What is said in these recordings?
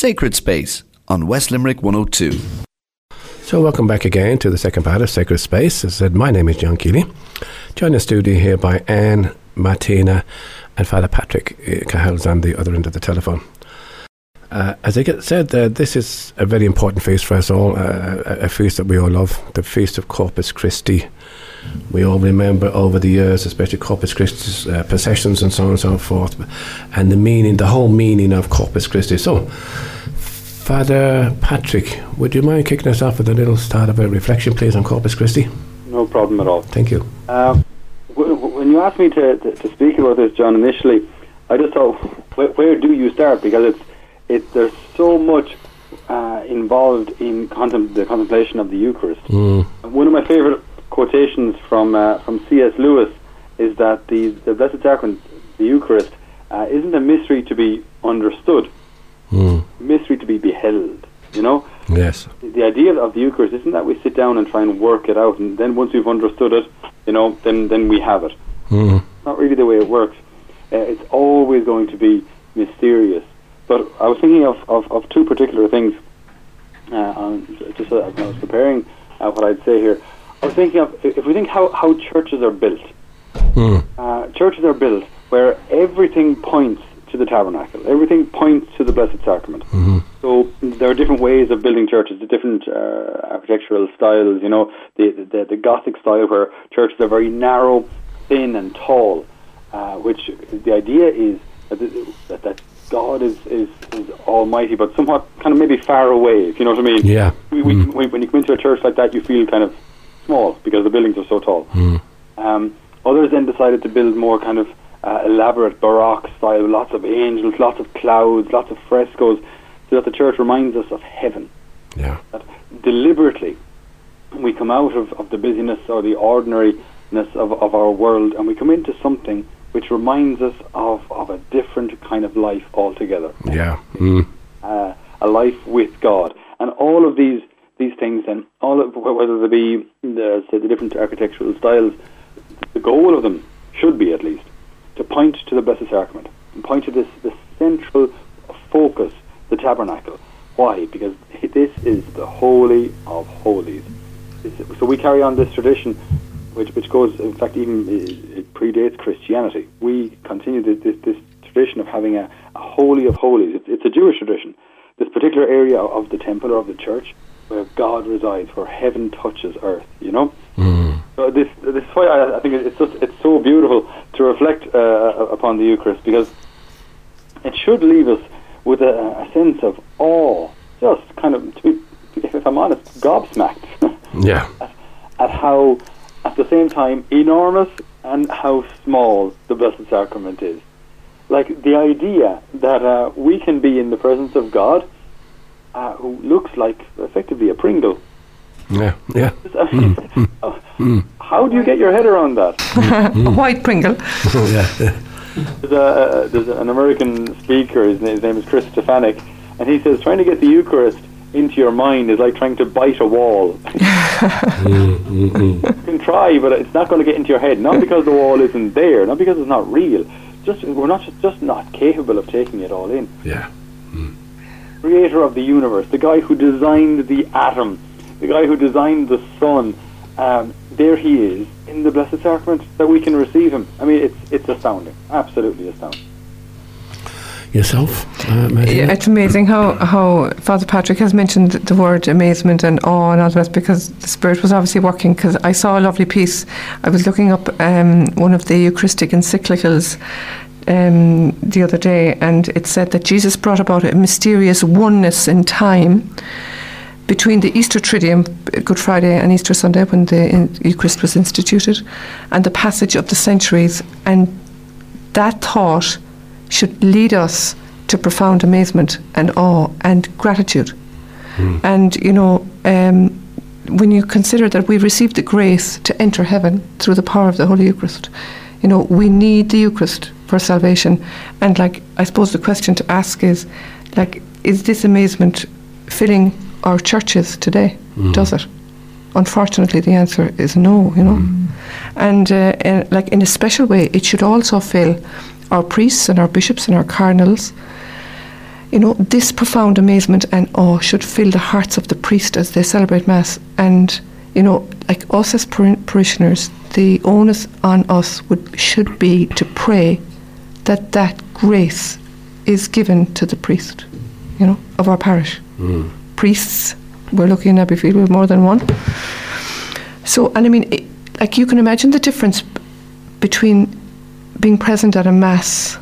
Sacred Space on West Limerick 102. So, welcome back again to the second part of Sacred Space. As I said, my name is John Keeley. Joined in studio here by Anne, Martina, and Father Patrick uh, Cahill's on the other end of the telephone. Uh, as I said, uh, this is a very important feast for us all, uh, a feast that we all love, the Feast of Corpus Christi. We all remember over the years, especially Corpus Christi's uh, processions and so on and so forth, and the meaning, the whole meaning of Corpus Christi. So, Father Patrick, would you mind kicking us off with a little start of a reflection, please, on Corpus Christi? No problem at all. Thank you. Um, w- w- when you asked me to, to, to speak about this, John, initially, I just thought, where, where do you start? Because it's it, there's so much uh, involved in contem- the contemplation of the Eucharist. Mm. One of my favourite quotations from uh, from C.S. Lewis is that the, the Blessed Sacrament, the Eucharist, uh, isn't a mystery to be understood, Mm. mystery to be beheld. You know, Yes. the idea of the Eucharist isn't that we sit down and try and work it out, and then once we've understood it, you know, then then we have it. Mm. Not really the way it works. Uh, it's always going to be mysterious. But I was thinking of, of, of two particular things. Uh, on, just uh, I was preparing uh, what I'd say here, I was thinking of if we think how, how churches are built. Mm. Uh, churches are built where everything points to the tabernacle. Everything points to the Blessed Sacrament. Mhm. So there are different ways of building churches, the different uh, architectural styles. You know, the, the the Gothic style where churches are very narrow, thin, and tall. Uh, which the idea is that, that, that God is, is, is almighty, but somewhat kind of maybe far away. If you know what I mean. Yeah. We, we, Mm. when when you come into a church like that, you feel kind of small because the buildings are so tall. Mm. Um, others then decided to build more kind of uh, elaborate Baroque style, lots of angels, lots of clouds, lots of frescoes, so that the church reminds us of heaven. Yeah. That deliberately we come out of, of the busyness or the ordinariness of, of our world and we come into something which reminds us of, of a different kind of life altogether Yeah. Mm. uh, a life with God, and all of these these things, and all of whether they be the, say, the different architectural styles, the goal of them should be at least to point to the Blessed Sacrament and point to this this central focus, the tabernacle. Why? Because this is the holy of holies. So we carry on this tradition, which which goes, in fact, even uh, it predates Christianity. We continue this, this, this tradition of having a, a holy of holies. It's, it's a Jewish tradition. This particular area of the temple or of the church where God resides, where heaven touches earth. You know. Mm. So this this is why I, I think it's just it's so beautiful to reflect uh, upon the Eucharist because it should leave us with a, a sense of awe, just kind of to be, if I'm honest, gobsmacked Yeah. at how, at the same time, enormous and how small the Blessed Sacrament is. Like the idea that uh, we can be in the presence of God, uh, who looks like effectively a Pringle. Yeah. Yeah. I mean, oh, How do you get your head around that? Mm, mm. A white Pringle. Oh, yeah. There's, a, uh, there's an American speaker, his name, his name is Chris Stefanick, and he says trying to get the Eucharist into your mind is like trying to bite a wall. Mm, you can try, but it's not going to get into your head. Not because the wall isn't there, not because it's not real. Just we're not just, just not capable of taking it all in. Yeah. Creator of the universe, the guy who designed the atom, the guy who designed the sun. Um, there he is in the Blessed Sacrament that we can receive him. I mean, it's it's astounding, absolutely astounding. Yourself, uh, Yeah, it's amazing how, how Father Patrick has mentioned the word amazement and awe and all the rest because the Spirit was obviously working. Because I saw a lovely piece. I was looking up um, one of the Eucharistic encyclicals um, the other day, and it said that Jesus brought about a mysterious oneness in time between the Easter Triduum, Good Friday and Easter Sunday, when the Eucharist was instituted, and the passage of the centuries. And that thought should lead us to profound amazement and awe and gratitude. And, you know, um, when you consider that we received the grace to enter heaven through the power of the Holy Eucharist, you know, we need the Eucharist for salvation. And, like, I suppose the question to ask is, like, is this amazement filling our churches today? Does it? Unfortunately, the answer is no, you know. And, uh, like, in a special way, it should also fill our priests and our bishops and our cardinals you know, this profound amazement and awe should fill the hearts of the priest as they celebrate Mass. And, you know, like us as par- parishioners, the onus on us would should be to pray that that grace is given to the priest, you know, of our parish. Priests, we're looking at Abbeyfeale with more than one. So, and I mean, it, like you can imagine the difference between being present at a mass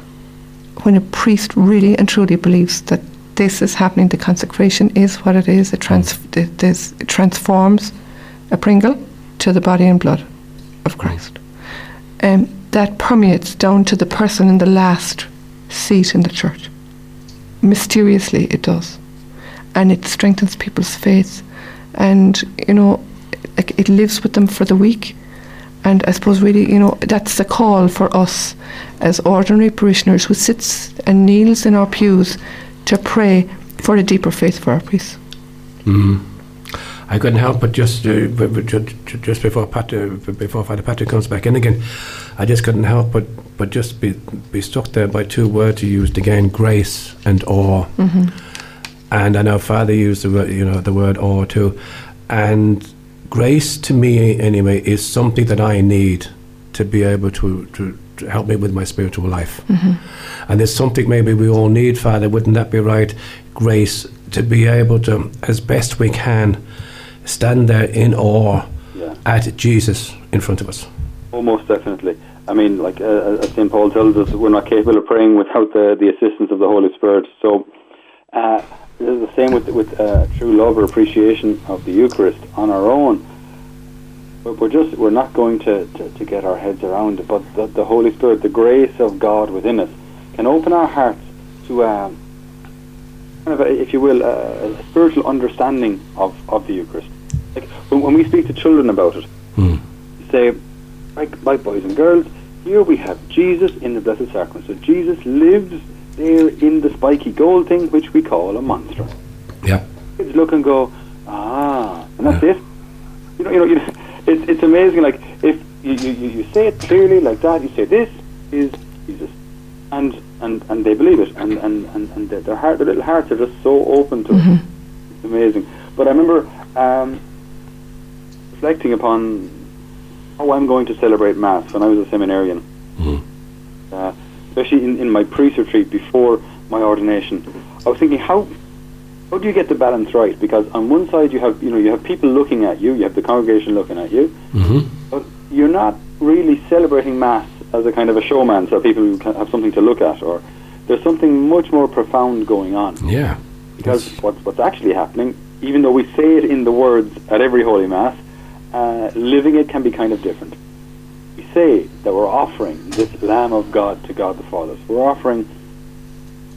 when a priest really and truly believes that this is happening, the consecration is what it is, it, trans- it, this, it transforms a Pringle to the body and blood of Christ. Um, that permeates down to the person in the last seat in the church. Mysteriously, it does. And it strengthens people's faith. And, you know, like it lives with them for the week. And I suppose really, you know, that's the call for us as ordinary parishioners who sits and kneels in our pews to pray for a deeper faith for our priests. I couldn't help but just uh, b- b- ju- ju- just before Pat, uh, before Father Patrick comes back in again, I just couldn't help but but just be be struck there by two words you used again: grace and awe. And I know Father used the word, you know the word awe too, and grace to me anyway is something that I need to be able to to, to help me with my spiritual life. And there's something maybe we all need, Father. Wouldn't that be right? Grace to be able to, as best we can, stand there in awe Yeah. at Jesus in front of us. Oh, most definitely. I mean, like uh, as St. Paul tells us, we're not capable of praying without the, the assistance of the Holy Spirit. So, uh, this is the same with with uh, true love or appreciation of the Eucharist on our own. But we're just we're not going to, to, to get our heads around it. But the, the Holy Spirit, the grace of God within us, can open our hearts to um, kind of, a, if you will, a, a spiritual understanding of, of the Eucharist. Like when, when we speak to children about it, say, like, like boys and girls, here we have Jesus in the Blessed Sacrament. So Jesus lives there in the spiky gold thing, which we call a monstrance. Yeah. Kids look and go, ah, and that's it. You know, you know, you it's, it's amazing. Like if you, you, you say it clearly like that, you say this is Jesus, and and, and they believe it, and and and, and their, heart, their little hearts are just so open to it. It's amazing. But I remember um, reflecting upon how I'm going to celebrate Mass when I was a seminarian, uh, especially in, in my priest retreat before my ordination. I was thinking, how how do you get the balance right? Because on one side you have you know you have people looking at you, you have the congregation looking at you, but you're not really celebrating Mass as a kind of a showman, so people have something to look at, or there's something much more profound going on. Yeah. Because what's, what's actually happening, even though we say it in the words at every Holy Mass, uh, living it can be kind of different. We say that we're offering this Lamb of God to God the Father. So we're offering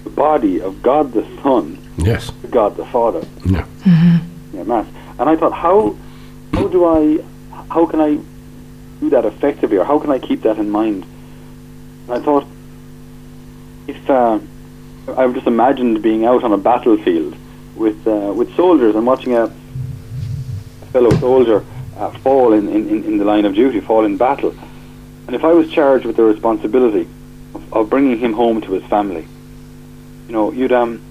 the body of God the Son Yes. to God the Father Yeah. yeah, Mass. And I thought, how how do I, how can I do that effectively, or how can I keep that in mind? And I thought, if uh, I've just imagined being out on a battlefield with uh, with soldiers and watching a fellow soldier uh, fall in, in, in the line of duty, fall in battle, and if I was charged with the responsibility of, of bringing him home to his family, you know, you'd um,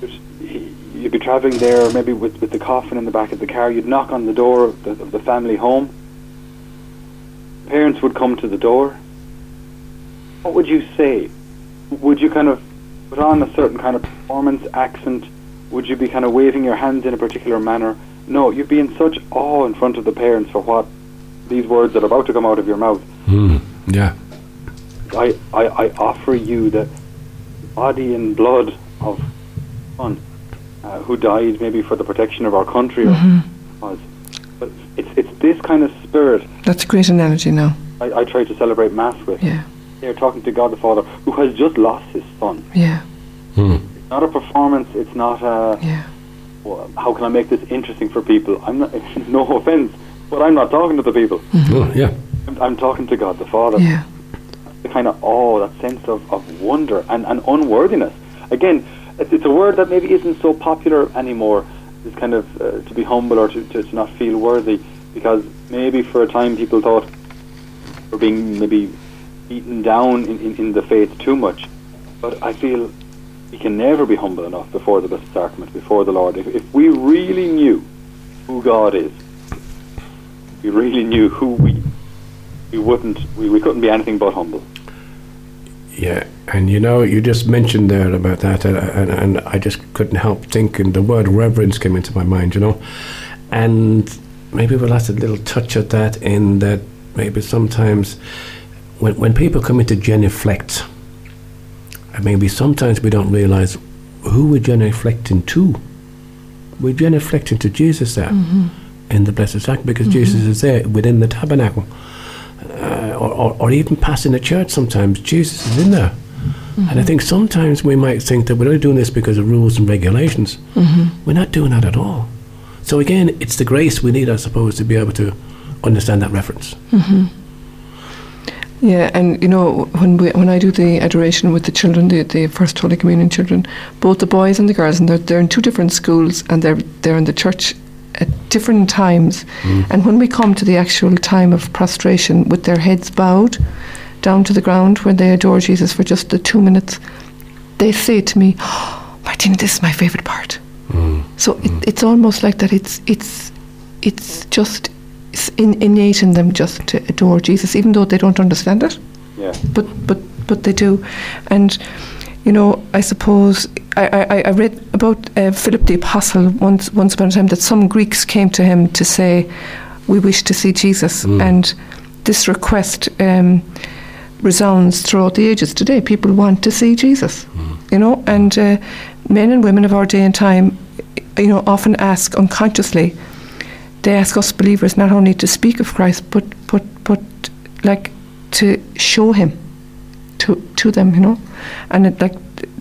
you'd, you'd be traveling there maybe with, with the coffin in the back of the car. You'd knock on the door of the, of the family home. Parents would come to the door. What would you say? Would you kind of put on a certain kind of performance accent? Would you be kind of waving your hands in a particular manner? No, you'd be in such awe in front of the parents for what these words that are about to come out of your mouth. Mm. Yeah. I, I, I offer you the body and blood of son uh, who died maybe for the protection of our country or. But it's it's this kind of spirit That's a great analogy now. I, I try to celebrate Mass with. Yeah, They're talking to God the Father who has just lost his son. yeah, Mm. It's not a performance. It's not a yeah. Well, how can I make this interesting for people. I'm not no offense, but I'm not talking to the people. Oh, yeah. I'm, I'm talking to God the Father. Yeah, the kind of awe, that sense of, of wonder and, and unworthiness. Again, it's, it's a word that maybe isn't so popular anymore. This kind of uh, to be humble or to, to, to not feel worthy, because maybe for a time people thought we're being maybe beaten down in, in, in the faith too much. But I feel we can never be humble enough before the Blessed Sacrament, before the Lord. If, if we really knew who God is, we really knew who we, we wouldn't, we, we couldn't be anything but humble. Yeah, and you know, you just mentioned there about that, uh, and, and I just couldn't help thinking the word reverence came into my mind, you know, and maybe we'll add a little touch at that in that maybe sometimes when, when people come into genuflect, maybe sometimes we don't realize who we're genuflecting to. We're genuflecting to Jesus there mm-hmm. in the Blessed Sacrament because mm-hmm. Jesus is there within the tabernacle uh, or, or, or even passing the church sometimes, Jesus is in there. Mm-hmm. And I think sometimes we might think that we're only doing this because of rules and regulations. We're not doing that at all. So again, it's the grace we need, I suppose, to be able to understand that reference. Yeah, and you know when we when I do the adoration with the children, the, the first Holy Communion children, both the boys and the girls, and they're they're in two different schools, and they're they're in the church at different times. Mm. And when we come to the actual time of prostration, with their heads bowed down to the ground, when they adore Jesus for just the two minutes, they say to me, oh, "Martina, this is my favorite part." Mm. So it, mm. it's almost like that. It's it's it's just in, innate in them just to adore Jesus, even though they don't understand it. Yeah. But but but they do, and you know I suppose I, I, I read about uh, Philip the Apostle once once upon a time that some Greeks came to him to say, "We wish to see Jesus," and this request. Um, resounds throughout the ages today. People want to see Jesus, you know, and uh, men and women of our day and time, you know, often ask unconsciously. They ask us believers not only to speak of Christ, but but but like to show Him to to them, you know, and it, like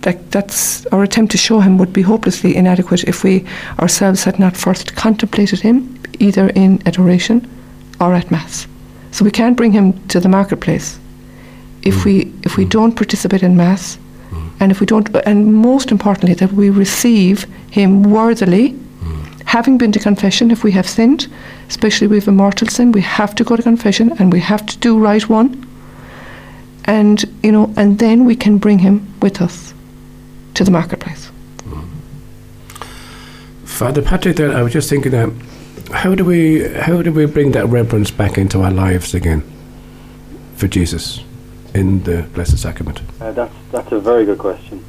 like that's our attempt to show Him would be hopelessly inadequate if we ourselves had not first contemplated Him either in adoration or at Mass. So we can't bring Him to the marketplace if we if we mm. don't participate in mass. Mm. And if we don't and most importantly that we receive him worthily having been to confession if we have sinned especially with a mortal sin we have to go to confession and we have to do right one and you know and then we can bring him with us to the marketplace Father Patrick, there, I was just thinking that how do we how do we bring that reverence back into our lives again for Jesus in the Blessed Sacrament? Uh, that's that's a very good question.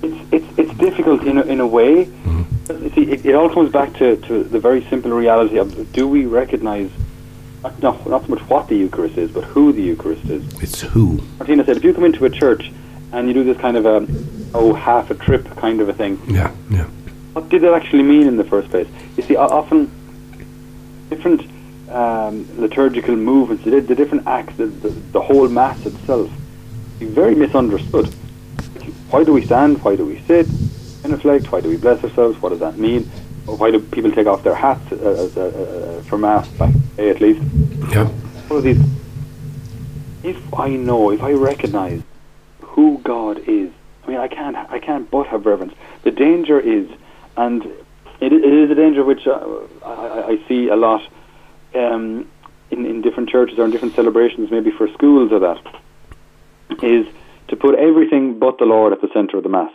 It's it's, it's difficult in a, in a way. You See, it, it all comes back to, to the very simple reality of do we recognise not, not not so much what the Eucharist is, but who the Eucharist is. It's who. Martina said, if you come into a church and you do this kind of a oh half a trip kind of a thing, Yeah, yeah. what did that actually mean in the first place? You see, often different um, liturgical movements, the, the different acts, the, the, the whole mass itself, is very misunderstood. Why do we stand? Why do we sit? Genuflect? Why do we bless ourselves? What does that mean? Why do people take off their hats uh, uh, uh, for mass, back day at least? Yeah. All of these. If I know, if I recognise who God is, I mean, I can't, I can't but have reverence. The danger is, and it, it is a danger which uh, I, I- I see a lot um, in, in different churches or in different celebrations, maybe for schools or that, is to put everything but the Lord at the centre of the Mass.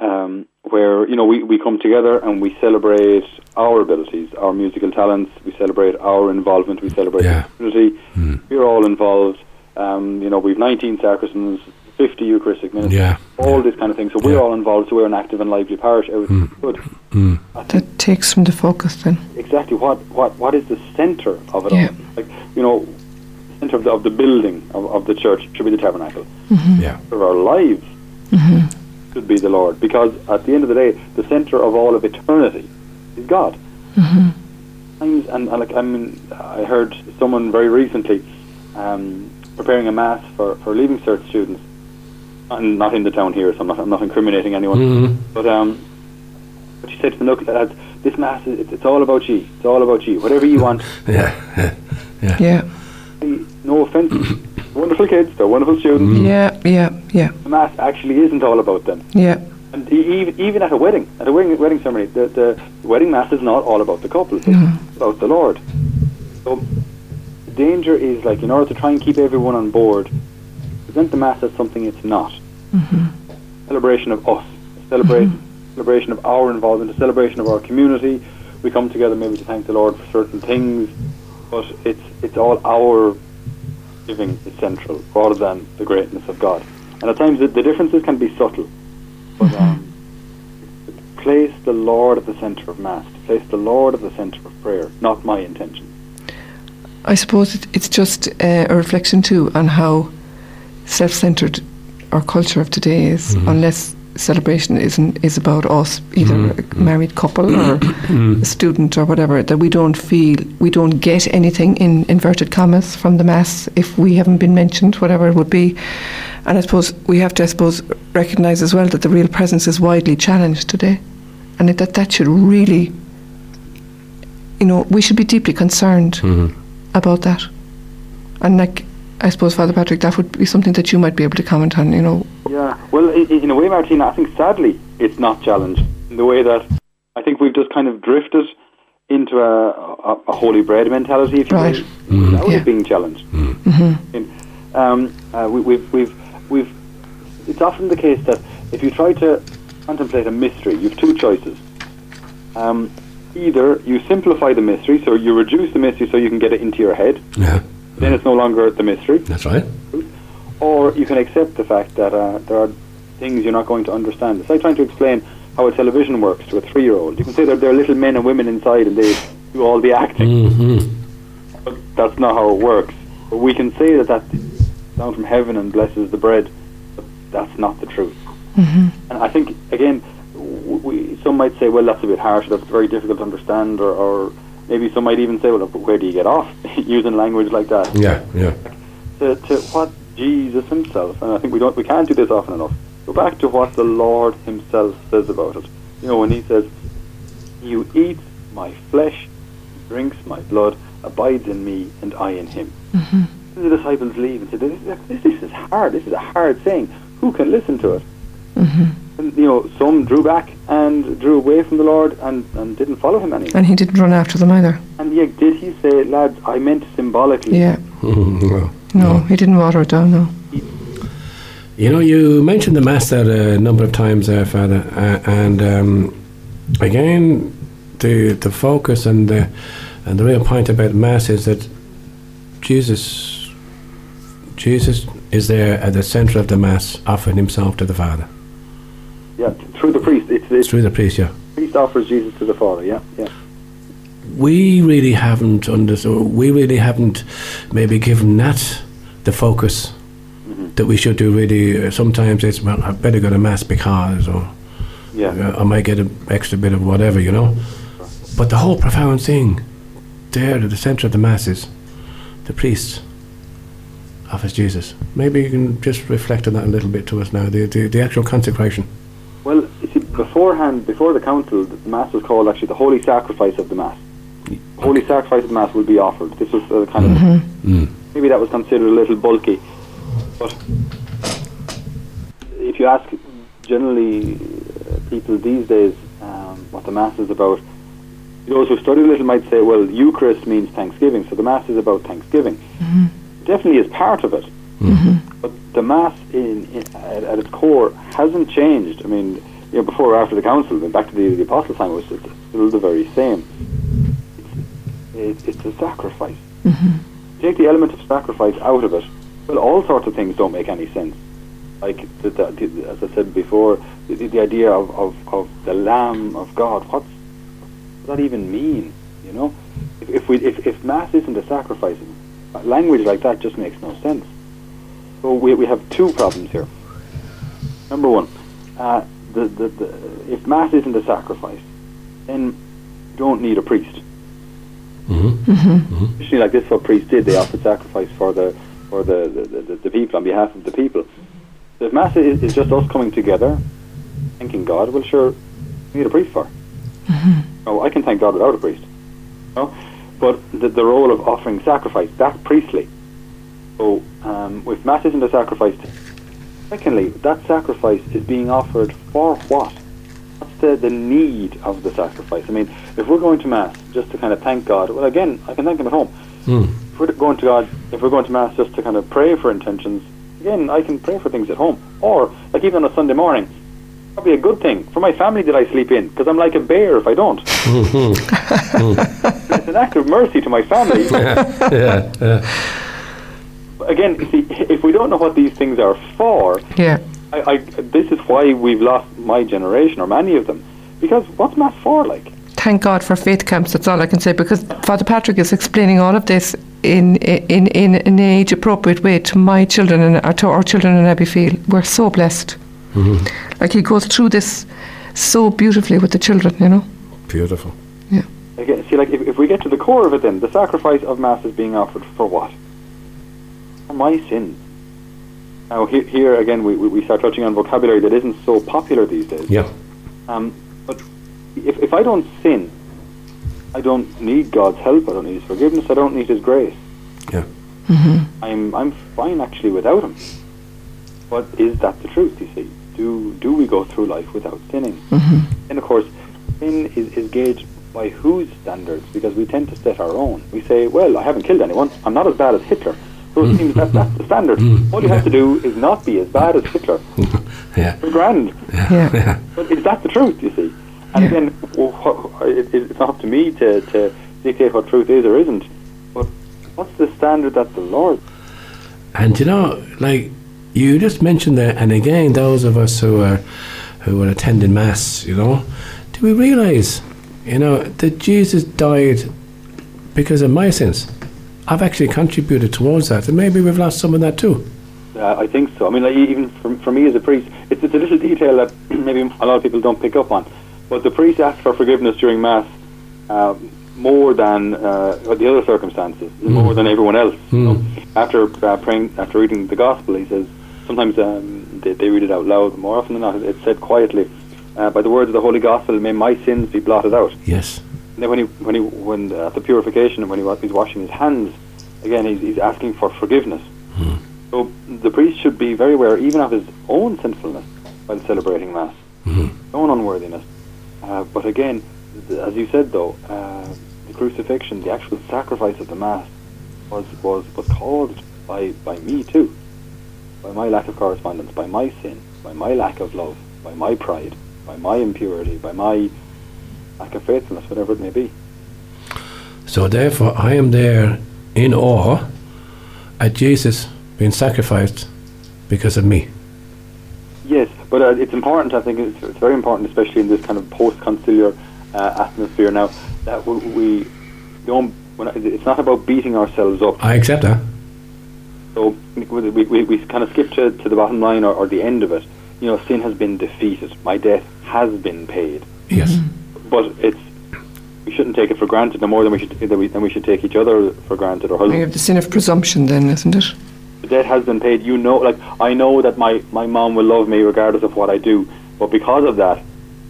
Um, where, you know, we, we come together and we celebrate our abilities, our musical talents, we celebrate our involvement, we celebrate Yeah. the community. Hmm. We're all involved. Um, you know, we've 19 sacristans, 50 Eucharistic ministers, Yeah, all yeah. this kind of thing. So we're Yeah. all involved, so we're an active and lively parish. Everything's hmm. good. Hmm. that takes from the focus then exactly what, what, what is the centre of it Yeah. all. Like, you know, the centre of the, of the building of, of the church should be the tabernacle. Mm-hmm. Yeah. Of our lives mm-hmm. Should be the Lord. Because at the end of the day, the centre of all of eternity is God. Times and, and like I mean, I heard someone very recently um, preparing a mass for, for leaving cert students, and not in the town here, so I'm not, I'm not incriminating anyone. Mhm. But um, but she said to me, look, lads, this mass is it's, it's all about you. It's all about you. Whatever you want. Yeah. Yeah. yeah no offence, wonderful kids, they're wonderful students. Mm. yeah yeah yeah mass actually isn't all about them. yeah And e- even even at a wedding, at a wedding, wedding ceremony, the, the wedding mass is not all about the couple. It's about the Lord. So the danger is like in order to try and keep everyone on board, present the mass as something it's not. Mm-hmm. celebration of us, a celebrate, mm-hmm. celebration of our involvement, a celebration of our community. We come together maybe to thank the Lord for certain things, but it's it's all our giving is central rather than the greatness of God. And at times the, the differences can be subtle, but um, to place the Lord at the centre of Mass, to place the Lord at the centre of prayer, not my intention. I suppose it, it's just uh, a reflection too on how self-centered our culture of today is. Unless celebration isn't is about us, either mm-hmm. a married couple or mm-hmm. a student or whatever, that we don't feel we don't get anything in inverted commas from the mass if we haven't been mentioned, whatever it would be. And I suppose we have to, I suppose, recognise as well that the real presence is widely challenged today, and that that should really, you know, we should be deeply concerned mm-hmm. about that. And like, I suppose, Father Patrick, that would be something that you might be able to comment on. You know, Yeah, well, in, in a way, Martina, I think sadly it's not challenged in the way that I think we've just kind of drifted into a, a, a holy bread mentality, if you Right. will, without Yeah. it being challenged. In, um, uh, we, we've, we've, we've, it's often the case that if you try to contemplate a mystery, you have two choices. Um, either you simplify the mystery, so you reduce the mystery so you can get it into your head, Yeah, then it's no longer the mystery that's right. or you can accept the fact that uh, there are things you're not going to understand. It's like trying to explain how a television works to a three-year-old. You can say that there are little men and women inside and they do all the acting, Mm-hmm. but that's not how it works. But we can say that that's down from heaven and blesses the bread, but that's not the truth. And I think, again, we, some might say, well, that's a bit harsh, that's very difficult to understand, or, or maybe some might even say, well, but where do you get off using language like that? Yeah, yeah. to, to what Jesus himself, and I think we don't, we can't do this often enough. Go back to what the Lord Himself says about it. You know, when He says, "You eat my flesh, drinks my blood, abides in me, and I in Him." Mm-hmm. The disciples leave and say, this, this, "This is hard. This is a hard saying. Who can listen to it?" Mm-hmm. And you know, some drew back and drew away from the Lord and, and didn't follow Him anymore. and he didn't run after them either. And yet, did He say, "Lads, I meant symbolically"? Yeah, Well, no, he didn't water it down. No. You know, you mentioned the Mass there a number of times there, Father, uh, and um, again, the the focus and the and the real point about Mass is that Jesus, Jesus is there at the centre of the Mass, offering Himself to the Father Yeah, through the priest. It's, it's through the priest. Yeah, priest offers Jesus to the Father. Yeah, yeah. we really haven't understood. We really haven't maybe given that the focus that we should do. Really, uh, sometimes it's well, I better go to Mass because or. Yeah. Uh, I might get an extra bit of whatever, you know. But the whole profound thing, there at the centre of the mass is the priest offers Jesus. Maybe you can just reflect on that a little bit to us now, the, the, the actual consecration. Well, you see, beforehand, before the council, the the Mass was called actually the Holy Sacrifice of the Mass. The Holy Sacrifice of the Mass will be offered. This was uh, kind of, Mm. maybe that was considered a little bulky. But if you ask generally uh, people these days um, what the Mass is about, those who study a little might say, well, Eucharist means Thanksgiving, so the Mass is about Thanksgiving. Definitely is part of it. But the Mass, in, in, at, at its core, hasn't changed. I mean, you know, before or after the Council, and back to the, the Apostle time, it was it's still the very same. It's, it's a sacrifice. Take the element of sacrifice out of it, well, all sorts of things don't make any sense. Like, the, the, the, as I said before, the, the idea of, of, of the Lamb of God, what's, what does that even mean? You know? If, if, we, if, if Mass isn't a sacrifice, language like that just makes no sense. So we, we have two problems here. Number one, uh, the, the, the, if Mass isn't a sacrifice, then you don't need a priest. Mm-hmm. Usually, like this, what priests did, they offered sacrifice for the for the, the, the, the people on behalf of the people. So if Mass is, is just us coming together, thanking God, well, sure, we need a priest for. it. Oh, I can thank God without a priest. No? But the, the role of offering sacrifice, that's priestly. So um, if Mass isn't a sacrifice, secondly, that sacrifice is being offered for what? What's the, the need of the sacrifice? I mean, if we're going to Mass just to kind of thank God, well, again, I can thank Him at home. Mm. If we're going to God, if we're going to Mass just to kind of pray for intentions, again, I can pray for things at home. Or, like even on a Sunday morning, probably a good thing for my family that I sleep in because I'm like a bear if I don't. it's an act of mercy to my family. yeah, yeah. Again, see, if we don't know what these things are for, Yeah. I, I, this is why we've lost my generation or many of them. Because what's mass for? Like, Thank God for faith camps. That's all I can say because Father Patrick is explaining all of this in in in, in an age appropriate way to my children and or to our children in Abbeyfeale. We're so blessed. Mm-hmm. Like he goes through this so beautifully with the children. You know. Beautiful. Yeah. Again, see, like if, if we get to the core of it, then the sacrifice of mass is being offered for what? For my sins. Now, here, here again, we, we we start touching on vocabulary that isn't so popular these days. Yeah. Um, but if, if I don't sin, I don't need God's help. I don't need His forgiveness. I don't need His grace. Yeah. I'm I'm fine actually without Him. But is that the truth? You see, do do we go through life without sinning? And of course, sin is, is gauged by whose standards? Because we tend to set our own. We say, well, I haven't killed anyone. I'm not as bad as Hitler. So it seems that that's the standard. Mm. All you have to do is not be as bad as Hitler. Yeah. You're grand. Yeah. But is that the truth, you see? And Yeah. again, well, it, it's not up to me to, to dictate what truth is or isn't. But what's the standard that the Lord? And you know, like you just mentioned there, and again, those of us who are who are attending mass, you know, do we realise, you know, that Jesus died because of my sins? I've actually contributed towards that, and maybe we've lost some of that too. Uh, I think so. I mean, like, even for, for me as a priest, it's, it's a little detail that maybe a lot of people don't pick up on. But the priest asks for forgiveness during Mass uh, more than uh, the other circumstances, more than everyone else. You know? After uh, praying, after reading the Gospel, he says sometimes um, they, they read it out loud. More often than not, it's said quietly. Uh, by the words of the Holy Gospel, may my sins be blotted out. Yes. And then when he when he when uh, at the purification when he he's washing his hands, again he's, he's asking for forgiveness. So the priest should be very aware even of his own sinfulness while celebrating mass, his own unworthiness. Uh, but again, th- as you said though, uh, the crucifixion, the actual sacrifice of the mass, was was was caused by by me too, by my lack of correspondence, by my sin, by my lack of love, by my pride, by my impurity, by my lack of faithfulness, whatever it may be. So therefore, I am there in awe at Jesus being sacrificed because of me. Yes, but uh, it's important. I think it's, it's very important, especially in this kind of post-conciliar uh, atmosphere now, that we, we don't. When, it's not about beating ourselves up. I accept that. So we, we, we kind of skip to, to the bottom line or, or the end of it. You know, sin has been defeated. My debt has been paid. Yes. But it's we shouldn't take it for granted no more than we should than we, than we should take each other for granted. Or We have the sin of presumption, then, isn't it? the debt has been paid. You know, like I know that my, my mom will love me regardless of what I do, but because of that,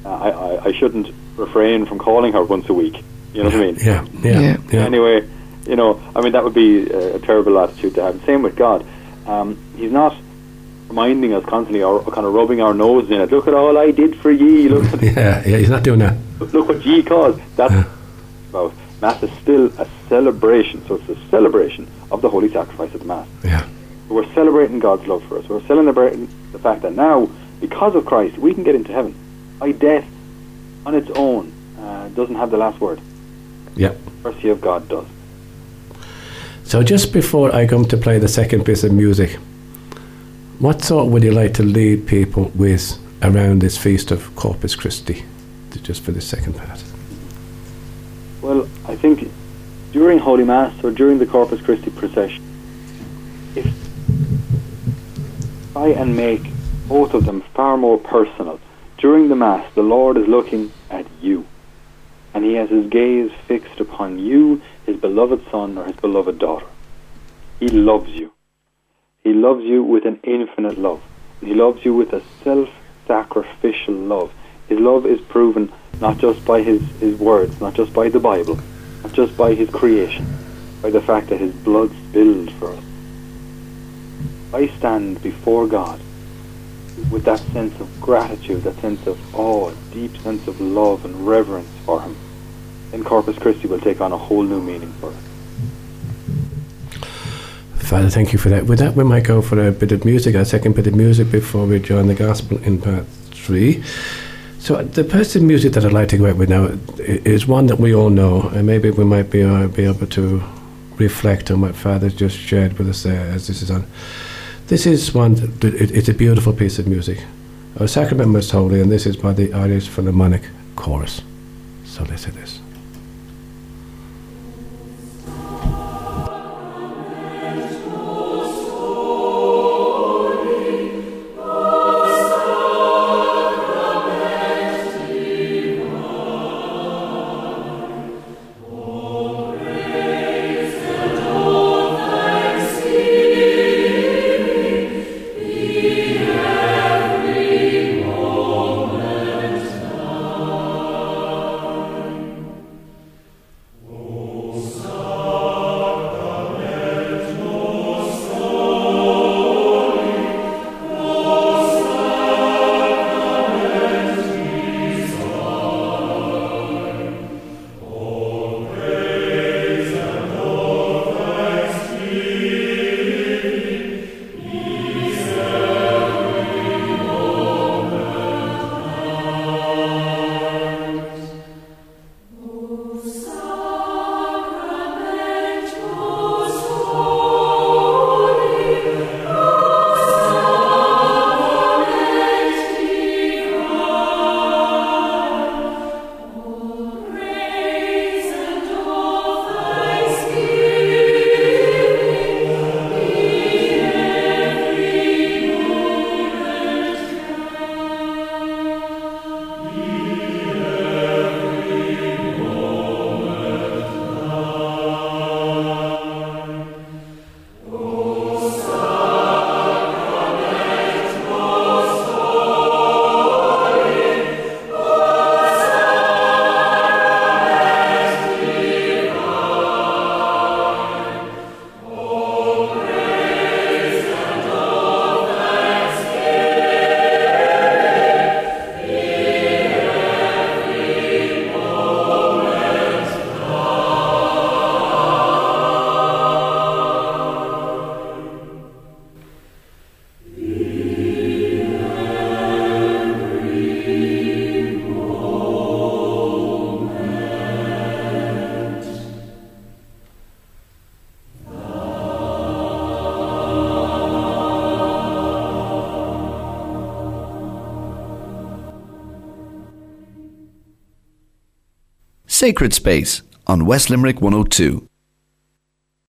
uh, I, I I shouldn't refrain from calling her once a week. You know what I mean? Yeah. Yeah. Yeah. yeah. Anyway, you know, I mean that would be a, a terrible attitude to have. Same with God. Um, he's not reminding us constantly or, kind of rubbing our nose in it. Look at all I did for ye. Look at Yeah. Yeah. He's not doing that. look what ye caused. That's Yeah. about Mass is still a celebration. So it's a celebration of the holy sacrifice of the Mass. Yeah. We're celebrating God's love for us. We're celebrating the fact that now, because of Christ, we can get into heaven. By death, on its own, uh, doesn't have the last word. Yeah. Mercy of God does. So just before I come to play the second piece of music, what thought would you like to lead people with around this feast of Corpus Christi? Just for the second part. Well, I think during Holy Mass or during the Corpus Christi procession, if try and make both of them far more personal. During the Mass, the Lord is looking at you, and He has His gaze fixed upon you, His beloved Son or His beloved daughter. He loves you. He loves you with an infinite love. He loves you with a self-sacrificial love. His love is proven not just by his, his words, not just by the Bible, not just by his creation, by the fact that his blood spilled for us. I stand before God with that sense of gratitude, that sense of awe, deep sense of love and reverence for him. Then Corpus Christi will take on a whole new meaning for us. Father, thank you for that. With that, we might go for a bit of music, a second bit of music before we join the gospel in part three. So, the piece of music that I'd like to go out with now is one that we all know, and maybe we might be, uh, be able to reflect on what Father just shared with us there as this is on. This is one, that, it, it's a beautiful piece of music. Our sacrament most holy, and this is by the Irish Philharmonic Chorus. So, listen to this. Sacred Space on West Limerick 102.